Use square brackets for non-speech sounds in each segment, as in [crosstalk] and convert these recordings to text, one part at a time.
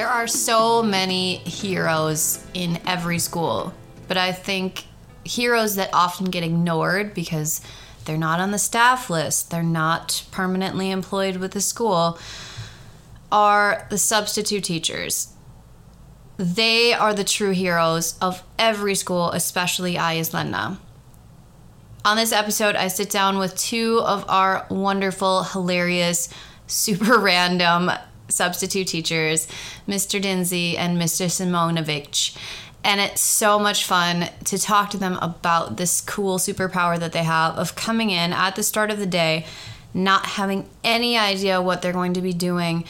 There are so many heroes in every school, but I think heroes that often get ignored because they're not on the staff list, they're not permanently employed with the school, are the substitute teachers. They are the true heroes of every school, especially Islända. On this episode, I sit down with two of our wonderful, hilarious, super [laughs] random substitute teachers, Mr. Dinsey and Mr. Simonovic. And it's so much fun to talk to them about this cool superpower that they have of coming in at the start of the day, not having any idea what they're going to be doing,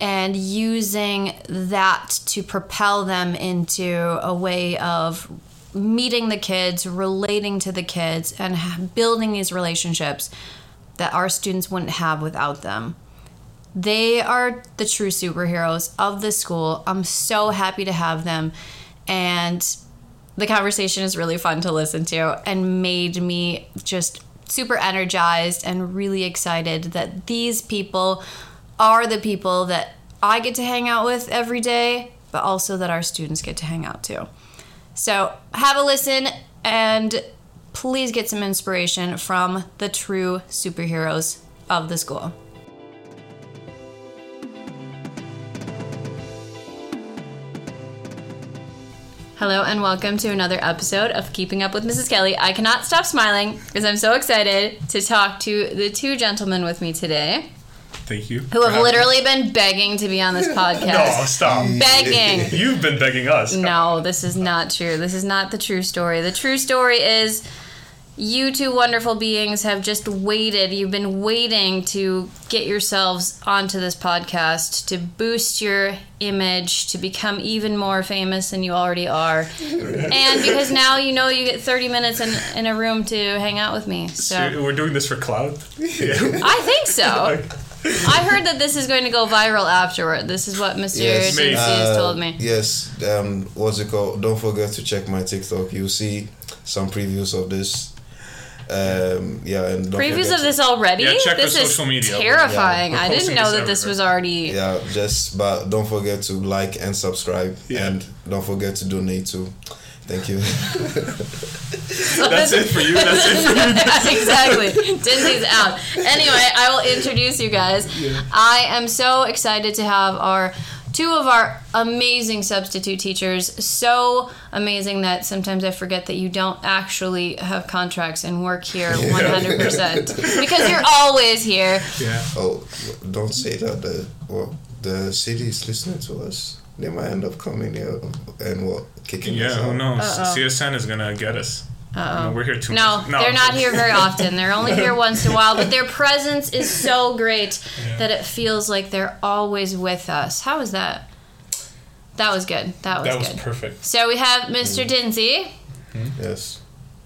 and using that to propel them into a way of meeting the kids, relating to the kids, and building these relationships that our students wouldn't have without them. They are the true superheroes of the school. I'm so happy to have them. And the conversation is really fun to listen to and made me just super energized and really excited that these people are the people that I get to hang out with every day, but also that our students get to hang out too. So have a listen and please get some inspiration from the true superheroes of the school. Hello and welcome to another episode of Keeping Up with Mrs. Kelly. I cannot stop smiling because I'm so excited to talk to the two gentlemen with me today Thank you. who have literally been begging to be on this [laughs] podcast. No, stop. Begging. You've been begging us. No, this is not true. This is not the true story. The true story is you two wonderful beings have just waited. You've been waiting to get yourselves onto this podcast to boost your image, to become even more famous than you already are. and because now you know you get 30 minutes in, in a room to hang out with me. So So we're doing this for clout. Yeah. [laughs] I think so. [laughs] I heard that this is going to go viral afterward. This is what Mr. Yes, Dempsey has uh, told me. Yes, um, what's it called? Don't forget to check my TikTok. You'll see some previews of this. Um, yeah, and don't Previews of this already? Yeah, check this our is social media. terrifying. Yeah, I didn't know that this was already. Yeah, just but don't forget to like and subscribe, Yeah. and don't forget to donate too. Thank you. [laughs] That's it for you. That's it for you. [laughs] exactly. Disney's out. Anyway, I will introduce you guys. I am so excited to have our two of our amazing substitute teachers. So amazing that sometimes I forget that you don't actually have contracts and work here [laughs] 100% [laughs] because you're always here. Yeah. oh, don't say that. The well, the city is listening to us. They might end up coming here and what kicking us out. Yeah. Who knows? Uh-oh. CSN is gonna get us. Uh-oh. No, we're here too No, much. they're not here very often. They're only here [laughs] once in a while, but their presence is so great that it feels like they're always with us. How was that? That was good. That was good. That was good. perfect. so we have Mr. Mm-hmm. Dinsey, hmm? Yes.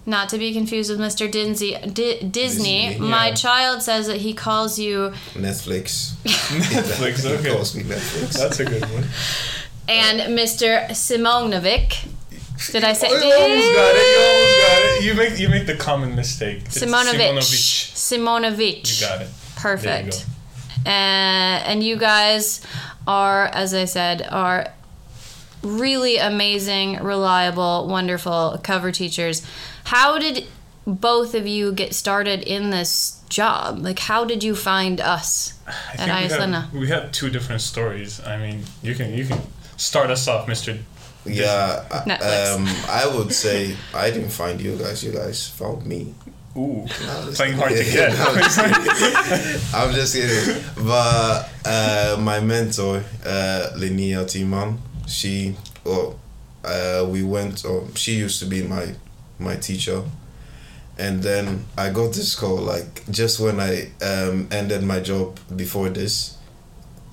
not to be confused with Mr. Dinsey, D- Disney. Disney, My yeah. child says that he calls you Netflix. [laughs] [laughs] Netflix, He okay. calls me Netflix. That's a good one. and Mr. Simonovic. Did I say? Oh, you almost got it. You almost got it. You make you make the common mistake. Simonovic. Simonovic. You got it. Perfect. Uh, and you guys are, as I said, are really amazing, reliable, wonderful cover teachers. How did both of you get started in this job? Like, how did you find us I at we have, we have two different stories. I mean, you can you can start us off, Mister. Yeah, I- Netflix. um, I would say I didn't find you guys. You guys found me. Ooh, No, playing hard to get. I'm just kidding. I'm just kidding. But uh, my mentor, uh, Linnea Timan, she, well, uh, we went. Or she used to be my my teacher, and then I got this call like just when I um, ended my job before this,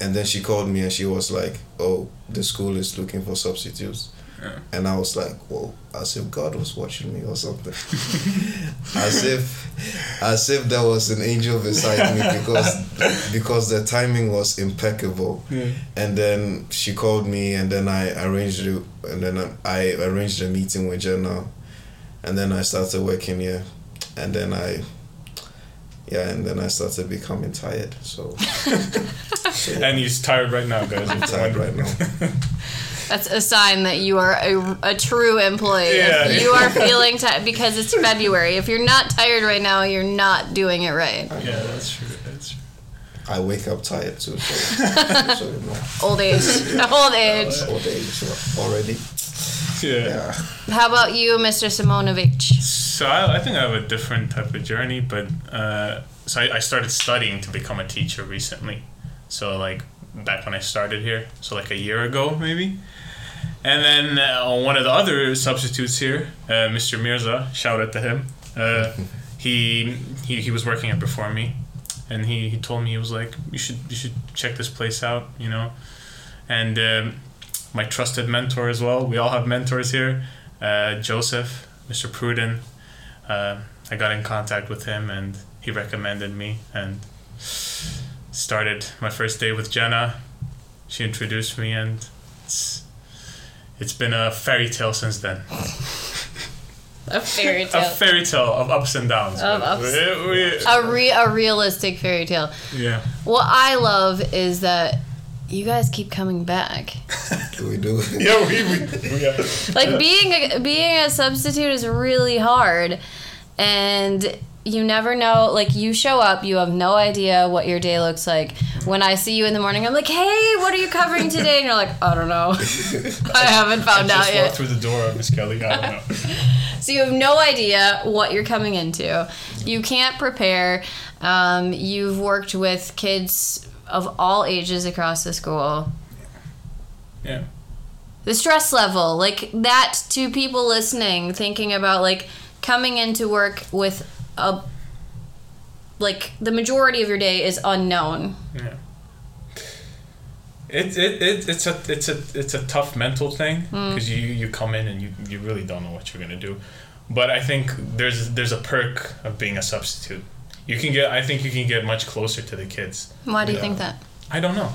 and then she called me and she was like, "Oh, the school is looking for substitutes." Yeah. And I was like, whoa, as if God was watching me or something. [laughs] as if as if there was an angel beside me [laughs] because because the timing was impeccable. Yeah. And then she called me and then I arranged it and then I, I arranged a meeting with Jenna and then I started working here and then I yeah, and then I started becoming tired. So, [laughs] so yeah, And he's tired right now, guys. I'm tired right now. [laughs] That's a sign that you are a, a true employee. Yeah. If you are feeling tired because it's February. If you're not tired right now, you're not doing it right. Yeah, that's true. That's true. I wake up tired too. So, [laughs] so you know, Old age. Old age. old age already. Yeah. Yeah. How about you, Mr. Simonovic? So I, I think I have a different type of journey, but uh, so I, I started studying to become a teacher recently. So like back when I started here, so like a year ago maybe. And then uh, one of the other substitutes here, uh, Mr. Mirza, shout out to him. Uh, [laughs] he, he he was working here before me, and he, he told me he was like you should you should check this place out, you know, and um, my trusted mentor as well. We all have mentors here. Uh, Joseph, Mr. Pruden. Uh, I got in contact with him and he recommended me and started my first day with Jenna. She introduced me and it's it's been a fairy tale since then. A fairy [laughs] tale. A fairy tale of ups and downs. Of ups. we- we- A, re- a realistic fairy tale. yeah. What I love is that you guys keep coming back. [laughs] We do. [laughs] Yeah, we, we, we yeah. Like being a, being a substitute is really hard, and you never know. Like you show up, you have no idea what your day looks like. When I see you in the morning, I'm like, "Hey, what are you covering today?" And you're like, "I don't know. [laughs] I haven't found I out just yet." walked through the door, Miss Kelly. I don't know. So you have no idea what you're coming into. You can't prepare. Um, you've worked with kids of all ages across the school. Yeah. The stress level, like that to people listening, thinking about like coming into work with a like the majority of your day is unknown. Yeah. It, it, it it's a it's a it's a tough mental thing mm. because you you come in and you, you really don't know what you're gonna do, but I think there's there's a perk of being a substitute. You can get I think you can get much closer to the kids. Why do you Yeah. think that? I don't know,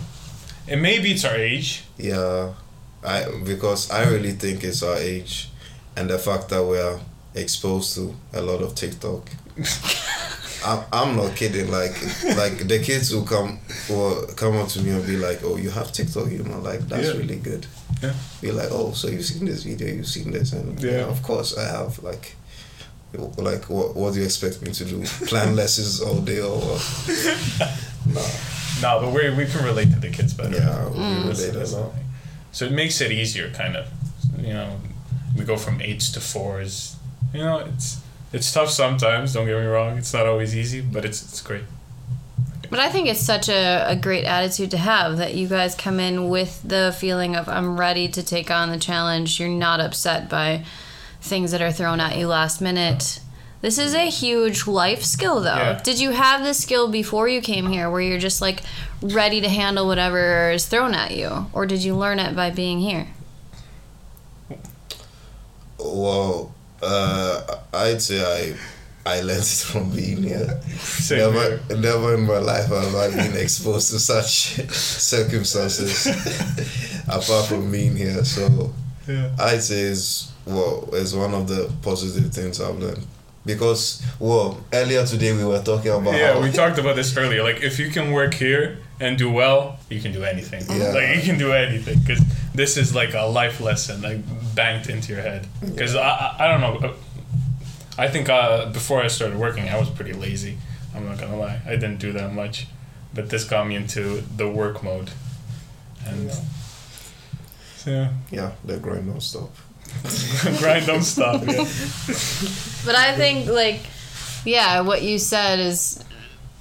and maybe it's our age. Yeah, I because I really think it's our age, and the fact that we are exposed to a lot of TikTok. [laughs] I'm, I'm not kidding. Like like the kids who come will come up to me and be like, "Oh, you have TikTok, you know? Like that's Yeah. really good." Yeah. Be like, "Oh, so you've seen this video? You've seen this?" And yeah, Yeah. of course I have. Like, like what what do you expect me to do? Plan [laughs] lessons all day or what? [laughs] Nah. No, but we we can relate to the kids better. Yeah, we Mm. relate a That's the lot. thing. So it makes it easier, kind of. You know, we go from eights to fours. You know, it's it's tough sometimes. Don't get me wrong. It's not always easy, but it's it's great. But I think it's such a, a great attitude to have that you guys come in with the feeling of I'm ready to take on the challenge. You're not upset by things that are thrown at you last minute. This is a huge life skill though. Yeah. Did you have this skill before you came here where you're just like ready to handle whatever is thrown at you? Or did you learn it by being here? Well, uh, I'd say I I learned it from being here. Same never, here. never in my life have I been exposed to such [laughs] circumstances, [laughs] apart from being here. So Yeah. I'd say it's well, it's one of the positive things I've learned. Because well, earlier today we were talking about Yeah, we talked about this earlier. Like, if you can work here and do well, you can do anything. Yeah. Like, you can do anything because this is like a life lesson, like banked into your head. Because I, I, don't know. uh, I think uh, before I started working, I was pretty lazy. I'm not gonna lie. I didn't do that much, but this got me into the work mode, and so, yeah, yeah, the grind don't stop. [laughs] grind don't stop. Yeah. But I think like yeah, what you said is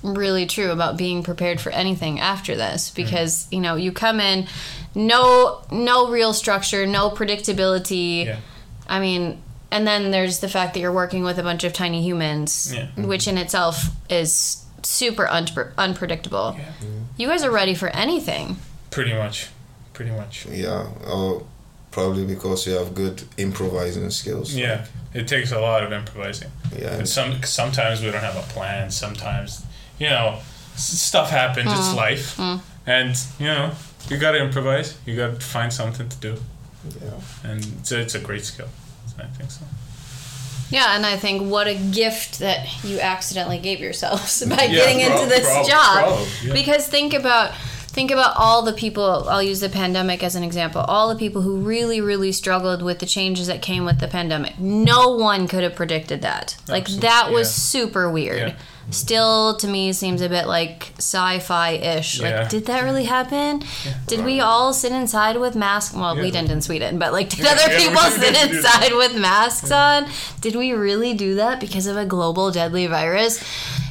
really true about being prepared for anything after this mm. because, you know, you come in no no real structure, no predictability. Yeah. I mean, and then there's the fact that you're working with a bunch of tiny humans, Yeah. Mm-hmm. which in itself is super unpre- unpredictable. Yeah. You guys are ready for anything. Pretty much, pretty much. Yeah, or probably because you have good improvising skills. Yeah, it takes a lot of improvising. Yeah, And and some sometimes we don't have a plan. Sometimes, you know, stuff happens. It's mm, life, mm. and you know, you gotta improvise. You gotta find something to do, yeah. and it's a, it's a great skill. I think so. Yeah, and I think what a gift that you accidentally gave yourselves [laughs] by Yeah, getting prob- into this prob- job. prob, yeah. Because think about think about all the people I'll use the pandemic as an example. All the people who really really struggled with the changes that came with the pandemic. No one could have predicted that. Like Absolutely, that was yeah. super weird. Yeah. Still to me seems a bit like sci-fi-ish. Yeah. Like did that really happen? Did we all sit inside with masks? Well, we didn't in Sweden, but like did other people sit inside with masks on? Did we really do that because of a global deadly virus?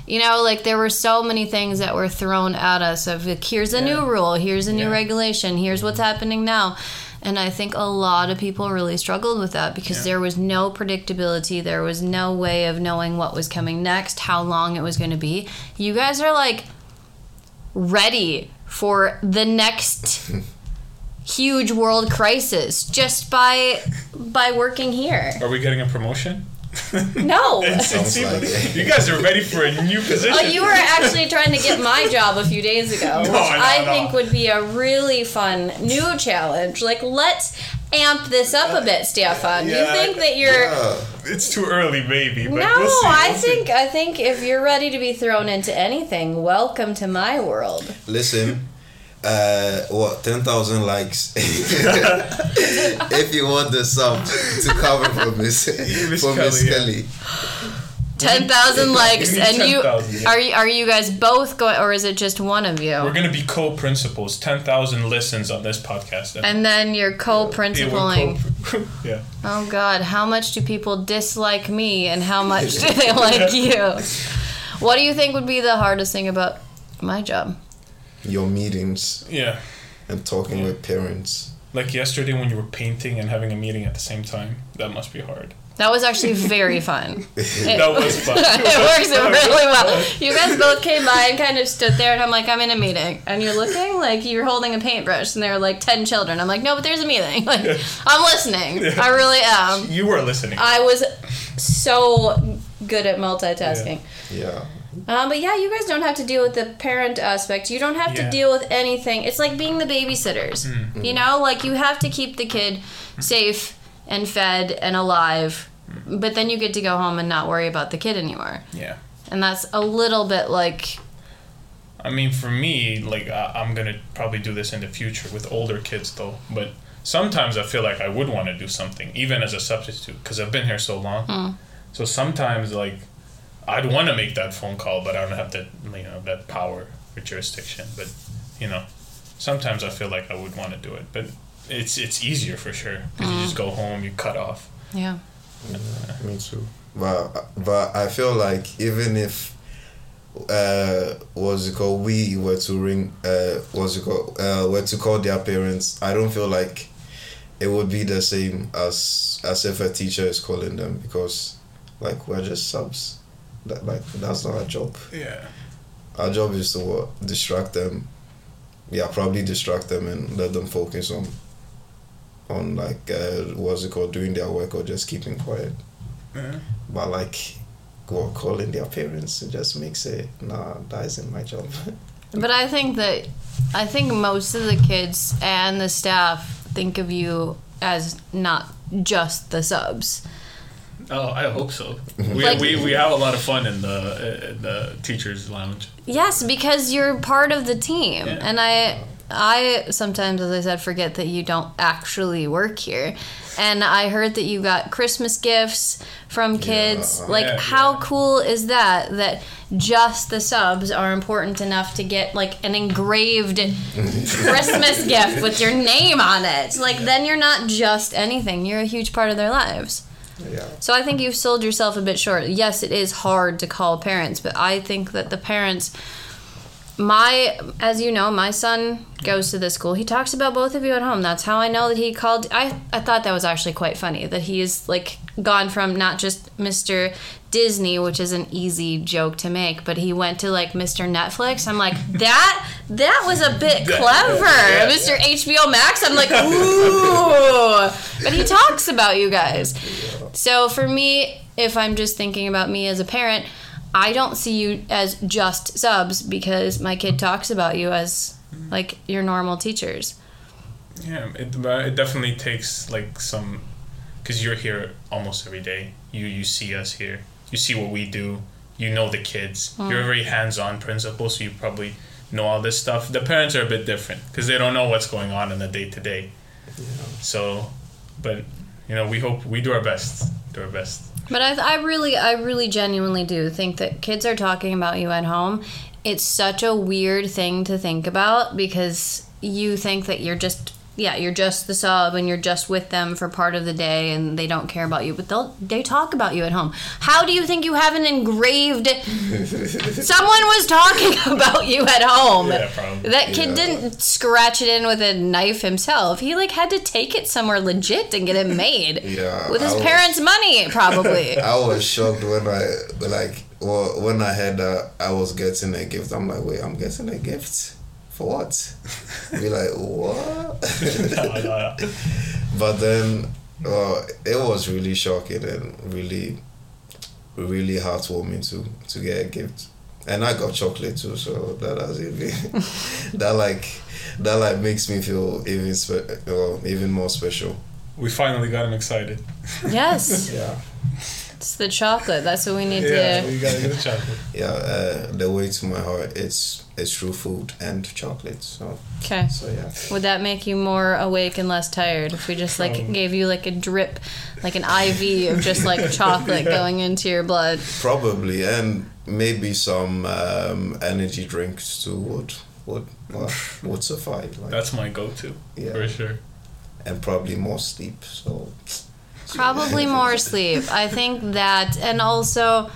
You know, like there were so many things that were thrown at us of like, here's a new rule, here's a new Yeah. regulation, here's what's mm-hmm. happening now. And I think a lot of people really struggled with that because Yeah. there was no predictability. There was no way of knowing what was coming next, how long it was going to be. You guys are like ready for the next [laughs] huge world crisis just by by working here. Are we getting a promotion? [laughs] No. It Sounds like it. you guys are ready for a new position. Oh, you were actually trying to get my job a few days ago, [laughs] which no, I no. think would be a really fun new challenge. Like, let's amp this up a bit, Stefan. you think that you're. Yeah. It's too early, maybe. But no, we'll see, I we'll see. think I think if you're ready to be thrown into anything, welcome to my world. Listen, uh, what ten thousand likes? [laughs] if you want the sum to cover for Miss [laughs] Miss for Miss Kelly, yeah. Ten thousand likes, need and you 10,000, yeah. are you are you guys both going, or is it just one of you? We're gonna be co-principals. Ten thousand listens on this podcast. and then you're Yeah, we're co-principaling. co- [laughs] yeah. Oh God, how much do people dislike me and how much do they like you? What do you think would be the hardest thing about my job? Your meetings Yeah. and talking with parents. Like yesterday when you were painting and having a meeting at the same time. That must be hard. That was actually very fun. It, [laughs] That was fun. [laughs] it works really well. You guys both came by and kind of stood there, and I'm like, I'm in a meeting, and you're looking like you're holding a paintbrush, and there are like ten children. I'm like, no, but there's a meeting. [laughs] Like, I'm listening. I really am. You were listening. I was so good at multitasking. Yeah, Um, but yeah, you guys don't have to deal with the parent aspect. You don't have to deal with anything. It's like being the babysitters. Mm. You know, like you have to keep the kid safe and fed and alive, but then you get to go home and not worry about the kid anymore. yeah. And that's a little bit like I mean, for me, like I, I'm gonna probably do this in the future with older kids, though. But sometimes I feel like I would want to do something, even as a substitute, because I've been here so long. So sometimes, like, I'd want to make that phone call, but I don't have that, you know, that power or jurisdiction. But you know, sometimes I feel like I would want to do it, but it's it's easier for sure because you just go home, you cut off. yeah. me too. But but I feel like even if uh what's it called we were to ring uh what's it called uh were to call their parents, I don't feel like it would be the same as as if a teacher is calling them because like we're just subs. That like that's not our job. Yeah. Our job is to what distract them. Yeah, probably distract them and let them focus on on like uh, what's it called doing their work or just keeping quiet. Yeah. But like go calling their parents it just makes it nah that isn't my job. [laughs] But I think that I think most of the kids and the staff think of you as not just the subs. Oh, I hope so. Mhm. We, Like- we, we have a lot of fun in the in the teachers' lounge. Yes, because you're part of the team. Yeah. And I I sometimes as I said forget that you don't actually work here. And I heard that you got Christmas gifts from kids. Yeah. Like Yeah, how yeah. cool is that that just the subs are important enough to get like an engraved [laughs] Christmas gift with your name on it. Like then you're not just anything. You're a huge part of their lives. So I think you've sold yourself a bit short. Yes, it is hard to call parents, but I think that the parents my as you know, my son goes to this school. He talks about both of you at home. That's how I know that he called I I thought that was actually quite funny that he's like gone from not just Mr. Disney, which is an easy joke to make, but he went to like Mr. Netflix. I'm like, that that was a bit clever. yeah, yeah. Mr. HBO Max. I'm like, ooh. But he talks about you guys. So for me, if I'm just thinking about me as a parent, I don't see you as just subs because my kid talks about you as like your normal teachers. Yeah, it, it definitely takes like some because you're here almost every day. You you see us here. You see what we do. You know the kids. Mm. You're a very hands-on principal, so you probably know all this stuff. The parents are a bit different because they don't know what's going on in the day to day. So, but you know, we hope we do our best. Do our best. But I, I really, I really genuinely do think that kids are talking about you at home. It's such a weird thing to think about because you think that you're just, yeah, you're just the sub and you're just with them for part of the day and they don't care about you. But they'll, they talk about you at home. How do you think you have an engraved? [laughs] Someone was talking [laughs] about you at home. Yeah, probably. That kid Yeah. didn't scratch it in with a knife himself. He like had to take it somewhere legit and get it [laughs] made. Yeah, With his was- parents' money, probably. I was shocked when I like well, when I heard that I was getting a gift. I'm like, wait, I'm getting a gift for what? Be like, what? [laughs] but then, uh, it was really shocking and really, really heartwarming to to get a gift. And I got chocolate too, so that has even [laughs] that like that like makes me feel even spe- well, even more special. We finally got him excited. yes. [laughs] Yeah. It's the chocolate. That's what we need Yeah, to. we gotta get a chocolate. Yeah, uh, the way to my heart it's it's through food and chocolate. So Okay. so yeah. Would that make you more awake and less tired if we just like Um, gave you like a drip, like an IV of just like [laughs] chocolate going into your blood? Probably and maybe some um, energy drinks too would would uh, would suffice. Like, That's my go-to Yeah. for sure. and probably more sleep. So Probably [laughs] more sleep. I think that, and also,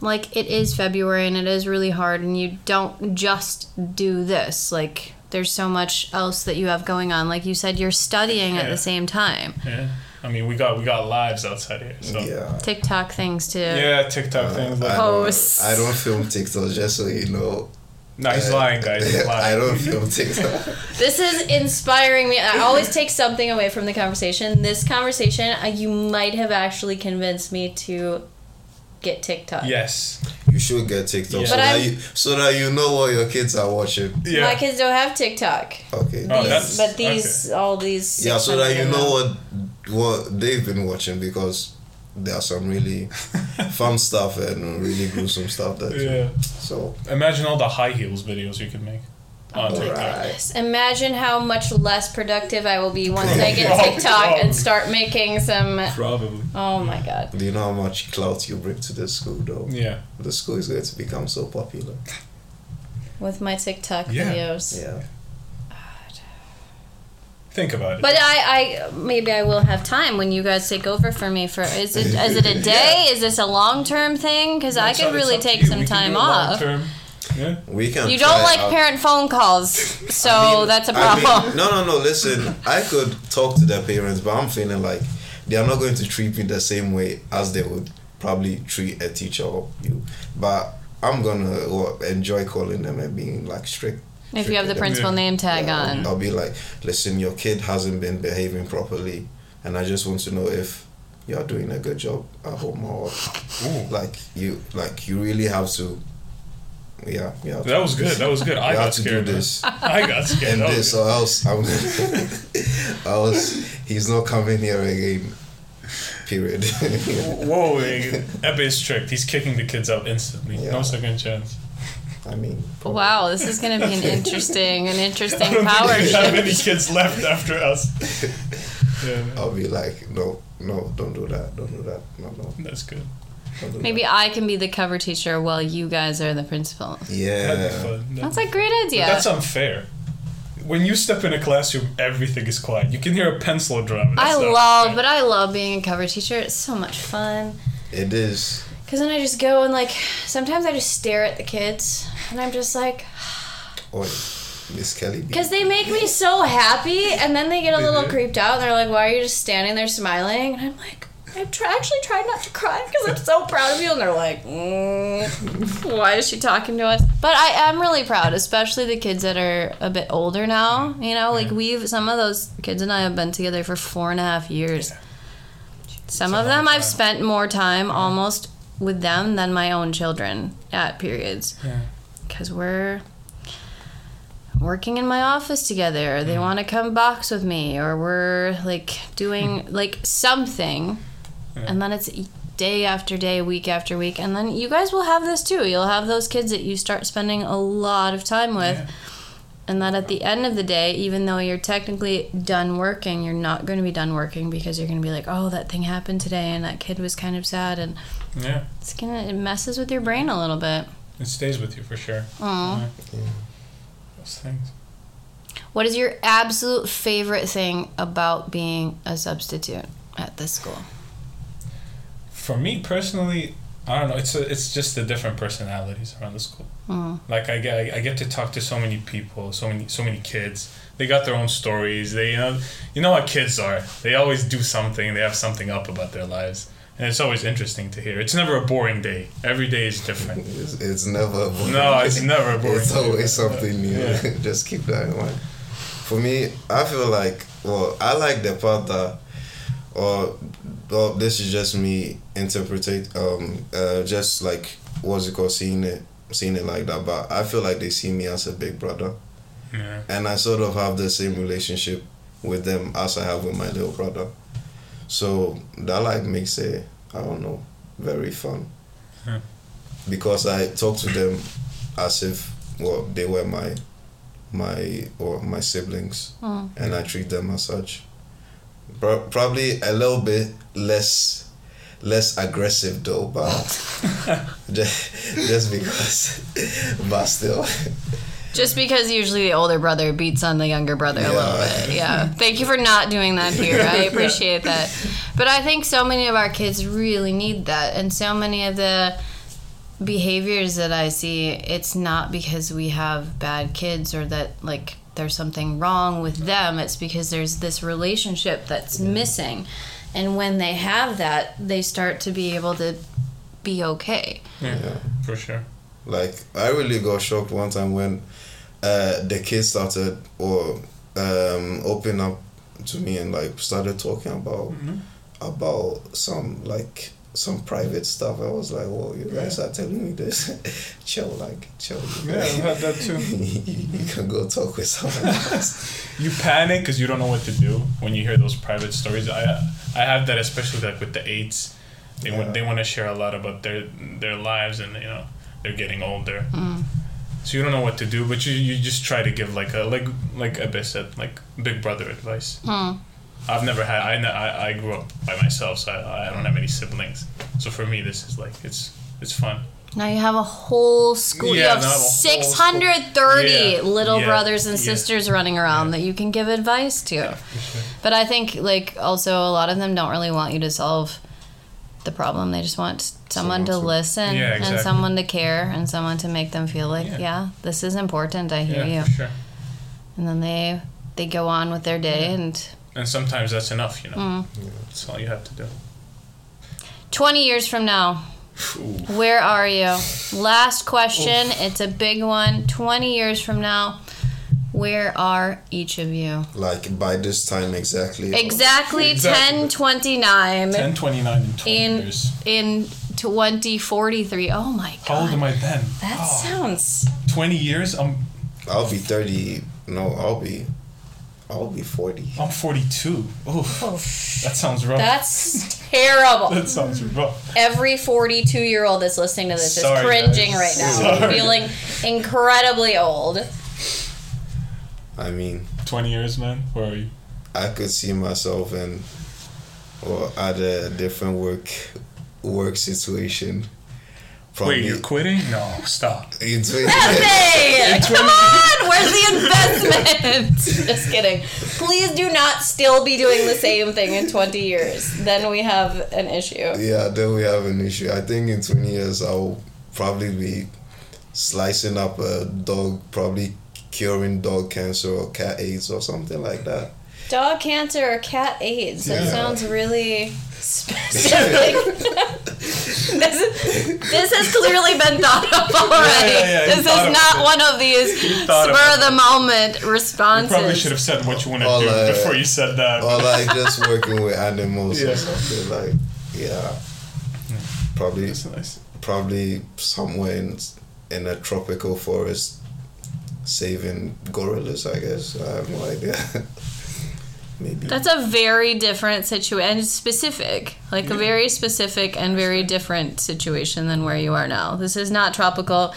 like it is February and it is really hard, and you don't just do this. Like there's so much else that you have going on. Like you said, you're studying at the same time. Yeah. I mean, we got we got lives outside here. So yeah. TikTok things too. Yeah, TikTok things like I Posts. don't, I don't film TikTok just so you know. No, he's lying, guys. He's lying. [laughs] I don't film TikTok. [laughs] This is inspiring me. I always take something away from the conversation. This conversation, uh, you might have actually convinced me to get TikTok. Yes. you should get TikTok Yeah. so that you so that you know what your kids are watching. Yeah. My kids don't have TikTok. Okay. Oh, These, that's- but these, all these. yeah, so that you know them. what what they've been watching because there are some really [laughs] fun stuff and really gruesome stuff that yeah. so Imagine all the high heels videos you could make on Oh my goodness. Imagine how much less productive I will be once I get [laughs] Oh, TikTok and start making some. Probably. Oh my god. do you know how much clout you bring to the school though Yeah. the school is going to become so popular With my TikTok Yeah. videos. yeah Think about it. But I, I maybe I will have time when you guys take over for me. For is it is it a [laughs] day? Is this a long term thing? Because I It's could up- it's really up to take you. some We can time do it off. long-term. Yeah. we can You don't like out- parent phone calls, so I mean- that's a I mean, problem. no, no, no. Listen, I could talk to their parents, but I'm feeling like they are not going to treat me the same way as they would probably treat a teacher or you. But I'm gonna well, enjoy calling them and being like strict. if you have the strict them. principal Yeah. name tag Yeah, on. I'll be like, listen, your kid hasn't been behaving properly, and I just want to know if you are doing a good job at home or Ooh. like you like you really have to. Yeah, yeah. That was good. That was good. I got have to do scared. this. [laughs] I got scared. and this good. or else I'm [laughs] else he's not coming here again. Period. Whoa, Ebbe is strict. He's kicking the kids out instantly. Yeah. No second chance. I mean, Wow, this is going to be an interesting, an I interesting [laughs] don't power think we have any shift. kids left after us. Yeah. I'll be like, no, no, don't do that, don't do that, no, no, that's good. Don't do Maybe I can be the cover teacher while you guys are the principal. that. That'd be Yeah, fun. That's a great But idea. That's unfair. When you step in a classroom, everything is quiet. You can hear a pencil drop. I That's not love, fair. but I love being a cover teacher. It's so much fun. it is. Because then I just go and, like, sometimes I just stare at the kids. And I'm just like, Oi, Miss Kelly. B. because they make me so happy. And then they get a They little do? creeped out. And they're like, why are you just standing there smiling? And I'm like, I've try- actually tried not to cry because I'm so proud of you. And they're like, mm, why is she talking to us? But I am really proud, especially the kids that are a bit older now. You know, like Yeah. we've, some of those kids and I have been together for four and a half years. Some It's of them I've spent more time almost with them than my own children at periods Yeah. because we're working in my office together they want to come box with me or we're like doing like something and then it's day after day week after week and then you guys will have this too you'll have those kids that you start spending a lot of time with Yeah. and that at the end of the day even though you're technically done working you're not going to be done working because you're going to be like oh that thing happened today and that kid was kind of sad and Yeah, it's gonna it messes with your brain a little bit it stays with you for sure. Aw. Yeah. Those things. What is your absolute favorite thing about being a substitute at this school? For me personally, I don't know. It's a, it's just the different personalities around the school. Mm. Like I get I get to talk to so many people, so many so many kids. They got their own stories. They you know you know how kids are. They always do something. They have something up about their lives, and it's always interesting to hear. It's never a boring day. Every day is different. [laughs] It's, it's never. a boring No, it's never a boring It's day. always something new. Yeah. [laughs] Just keep that in mind. For me, I feel like well, I like the part that, or well, this is just me interpretate. Um, uh, just like what's it called, seeing it, seeing it like that. But I feel like they see me as a big brother, Yeah. and I sort of have the same relationship with them as I have with my little brother. So that like makes it, I don't know, very fun. Because I talk to them as if well they were my my or my siblings Mm. and I treat them as such. Pro- probably a little bit less less aggressive though, but [laughs] just, just because but still. Just because usually the older brother beats on the younger brother a little bit. Yeah. Thank you for not doing that here. I appreciate that. But I think so many of our kids really need that. And so many of the behaviors that I see, it's not because we have bad kids or that like there's something wrong with them. It's because there's this relationship that's missing. And when they have that, they start to be able to be okay. yeah, Yeah. for sure. Like I really got shocked one time when uh, the kids started or um, open up to me and like started talking about Mhm. about some like some private stuff. I was like, "Well, you guys are telling me this? [laughs] chill, like chill." you Yeah, I've had that too. you, [laughs] you can go talk with someone else. [laughs] You panic because you don't know what to do when you hear those private stories. I I have that especially like with the eights. They want Yeah. they want to share a lot about their their lives and you know they're getting older. So you don't know what to do, but you, you just try to give like a like like Abyss said like big brother advice. Hmm. I've never had I, I I grew up by myself, so I, I don't have any siblings. So for me, this is like it's it's fun. Now you have a whole school. you Yeah, have have whole school. 630 Yeah, little yeah, brothers and sisters running around that you can give advice to. Sure. But I think, like, also a lot of them don't really want you to solve the problem. They just want someone, Someone to to- listen Yeah, and someone to care and someone to make them feel like, Yeah. this is important. I hear you. sure. And then they they go on with their day. And And sometimes that's enough, you know. mm. That's all you have to do. 20 years from now, Ooh. Where are you? Last question. It's a big one. 20 years from now, where are each of you? like by this time exactly. Exactly, Exactly. 1029 10, 29, and 20 In- years. in 2043. Oh my God. How old god. am I then? That Oh, sounds 20 years? I'm, I'll be thirty. No, I'll be. I'll be forty. I'm 42. Oof. Oh, that sounds rough. that's terrible. that sounds rough. Every 42 year old that's listening to this Sorry, is cringing guys. right now, Sorry. feeling incredibly old. I mean, 20 years, man. Where are you? I could see myself in, or at a different work, work situation. Wait, you're quitting? No, stop. in 20 [laughs] come on! Where's the investment? [laughs] Just kidding. Please do not still be doing the same thing in 20 years. Then we have an issue. Yeah, then we have an issue. I think in 20 years I'll probably be slicing up a dog, probably curing dog cancer or cat AIDS or something like that. Dog cancer or cat AIDS? That Yeah. sounds really [laughs] specific. [laughs] [laughs] this, is, this has clearly been thought of [laughs] already. Yeah, yeah, yeah, This is not one of these spur of about the moment You responses. probably should have said what you want to All, do uh, before you said that. Or like [laughs] just working with animals Yeah. or something like, yeah. Probably, That's nice. probably somewhere in, in a tropical forest saving gorillas. I guess I have no idea. Maybe. That's a very different situation, and specific, like a very specific and very different situation than where you are now. This is not tropical.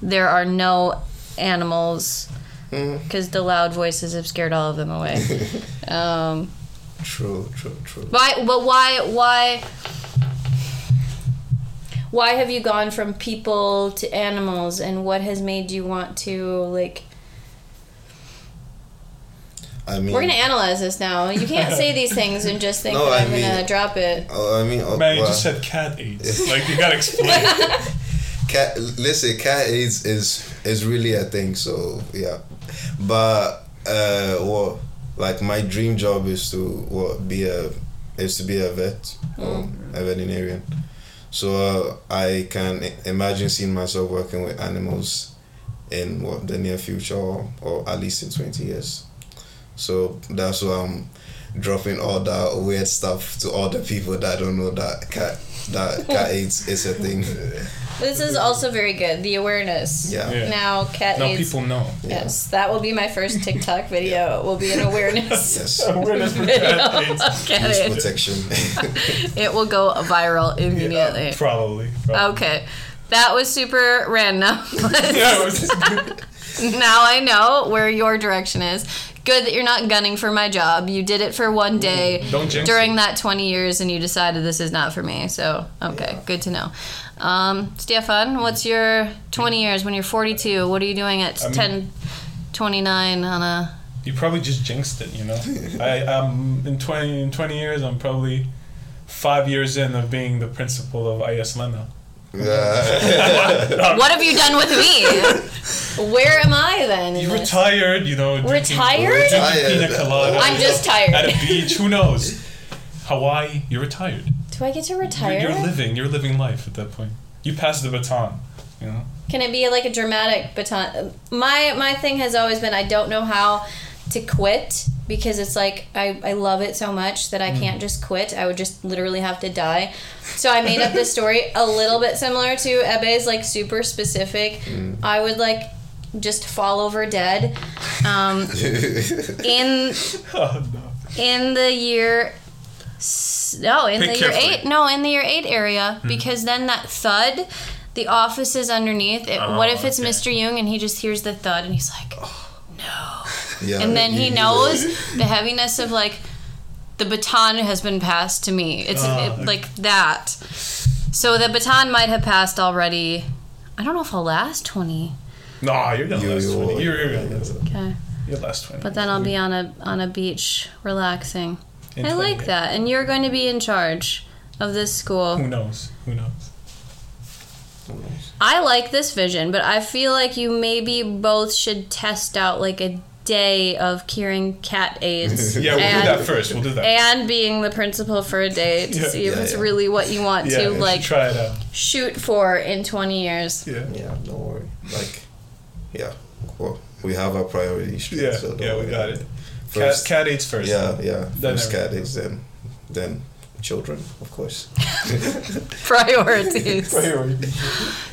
There are no animals Mm, because the loud voices have scared all of them away. [laughs] um, true, true, true. why? But why? Why? Why have you gone from people to animals, and what has made you want to like? I mean, We're gonna analyze this now. You can't say [laughs] these things and just think No, that I I'm gonna drop it. Oh, I mean, oh, Man, you well, just said cat AIDS. [laughs] like you gotta explain. [laughs] cat. Listen, cat AIDS is is really a thing. So yeah, but uh, what like my dream job is to what be a is to be a vet, um, a veterinarian. So uh, I can imagine seeing myself working with animals in what the near future or, or at least in twenty years. So that's why I'm dropping all that weird stuff to all the people that don't know that cat that [laughs] cat AIDS is a thing. This is also very good. The awareness. Yeah. Yeah. Now, cat now AIDS. people know. Yes, that will be my first TikTok [laughs] video. Will be an awareness [laughs] Yes. Awareness for cat AIDS. cat AIDS. protection. It will go viral immediately. Yeah, probably. probably. Okay, that was super random. Yeah, it was- now I know where your direction is. Good that you're not gunning for my job. You did it for one day Don't during it. that 20 years and you decided this is not for me. So, okay, good to know. Um, Stefan, what's your 20 years when you're 42? What are you doing at I mean- 10 29 on a You probably just jinxed it, you know. [laughs] I I'm in twenty in twenty years. I'm probably five years in of being the principal of IS Lena. Yeah. [laughs] What have you done with me? Where am I then? You this? retired, you know. Drinking, Retired? Drinking pina colada. I'm just tired. At a beach, who knows? Hawaii, you're retired. Do I get to You're, retire? you're living. You're living life at that point. You pass the baton. You know. Can it be like a dramatic baton? My my thing has always been I don't know how to quit because it's like I, I love it so much that I mm. can't just quit. I would just literally have to die. So I made up this [laughs] story a little bit similar to Ebbe's, like super specific. Mm. I would like just fall over dead. Um, [laughs] in [laughs] Oh no. in the year no in Pick the year eight no in the year eight area mm. because then that thud the office is underneath it, what Oh, if it's oh, okay. mr young and he just hears the thud and he's like oh. Yeah. and then he you- knows the heaviness of like the baton has been passed to me it's Oh, it- like that so the baton might have passed already i don't know if i'll last 20 Nah, you're gonna You- last you twenty. You're, you're gonna last. okay You'll last twenty. but then i'll be on a on a beach relaxing In i 20 like that and you're going to be in charge of this school Who knows? Who knows? I like this vision, but I feel like you maybe both should test out like a day of curing cat AIDS. [laughs] Yeah, we'll and, do that first. We'll do that. And being the principal for a day to Yeah. see if Yeah, it's yeah. really what you want yeah, to we like try it out. shoot for in 20 years. Yeah. Yeah, don't worry. Like, yeah. Well, we have our priorities. straight, Yeah, so don't yeah, we worry got about it. First, cat, cat AIDS first. yeah, yeah. Then First cat AIDS, then, then children, of course. [laughs] [laughs] Priorities. Priorities.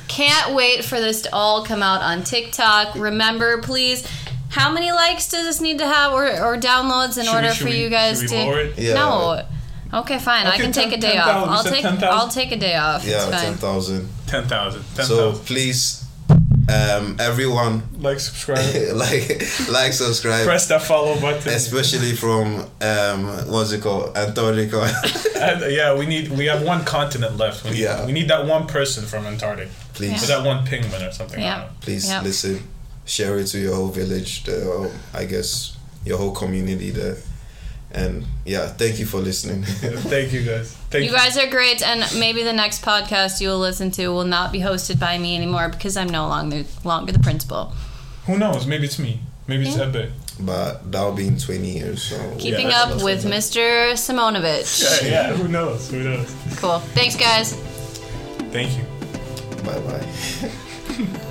Can't wait for this to all come out on TikTok. Remember, please, how many likes does this need to have or, or downloads in Should order should for we- you guys to? Yeah. No. Okay, fine. I Okay, can take a day 10,000. off. I'll take 10,000? I'll take a day off. Yeah, it's fine. ten thousand. Ten thousand. Ten So thousand. please, um, everyone, Like, subscribe. [laughs] like, like, subscribe. Press that follow button. Especially from um, what's it called, Antarctica. [laughs] And, yeah, we need. We have one continent left. We need. Yeah. We need that one person from Antarctica. please, Or that one penguin or something. Yeah. don't please Yeah. listen. Share it to your whole village. The, whole- I guess your whole community there. And yeah, thank you for listening. [laughs] Thank you guys. Thank You guys are great, and maybe the next podcast you will listen to will not be hosted by me anymore because I'm no longer longer the principal. Who knows? Maybe it's me. Maybe it's Yeah. Ebbe. but that'll be in 20 years. So Keeping Yeah. up with Mr. Simonovic. [laughs] Yeah, yeah. Who knows? Who knows? Cool. Thanks, guys. Thank you. bye bye. [laughs]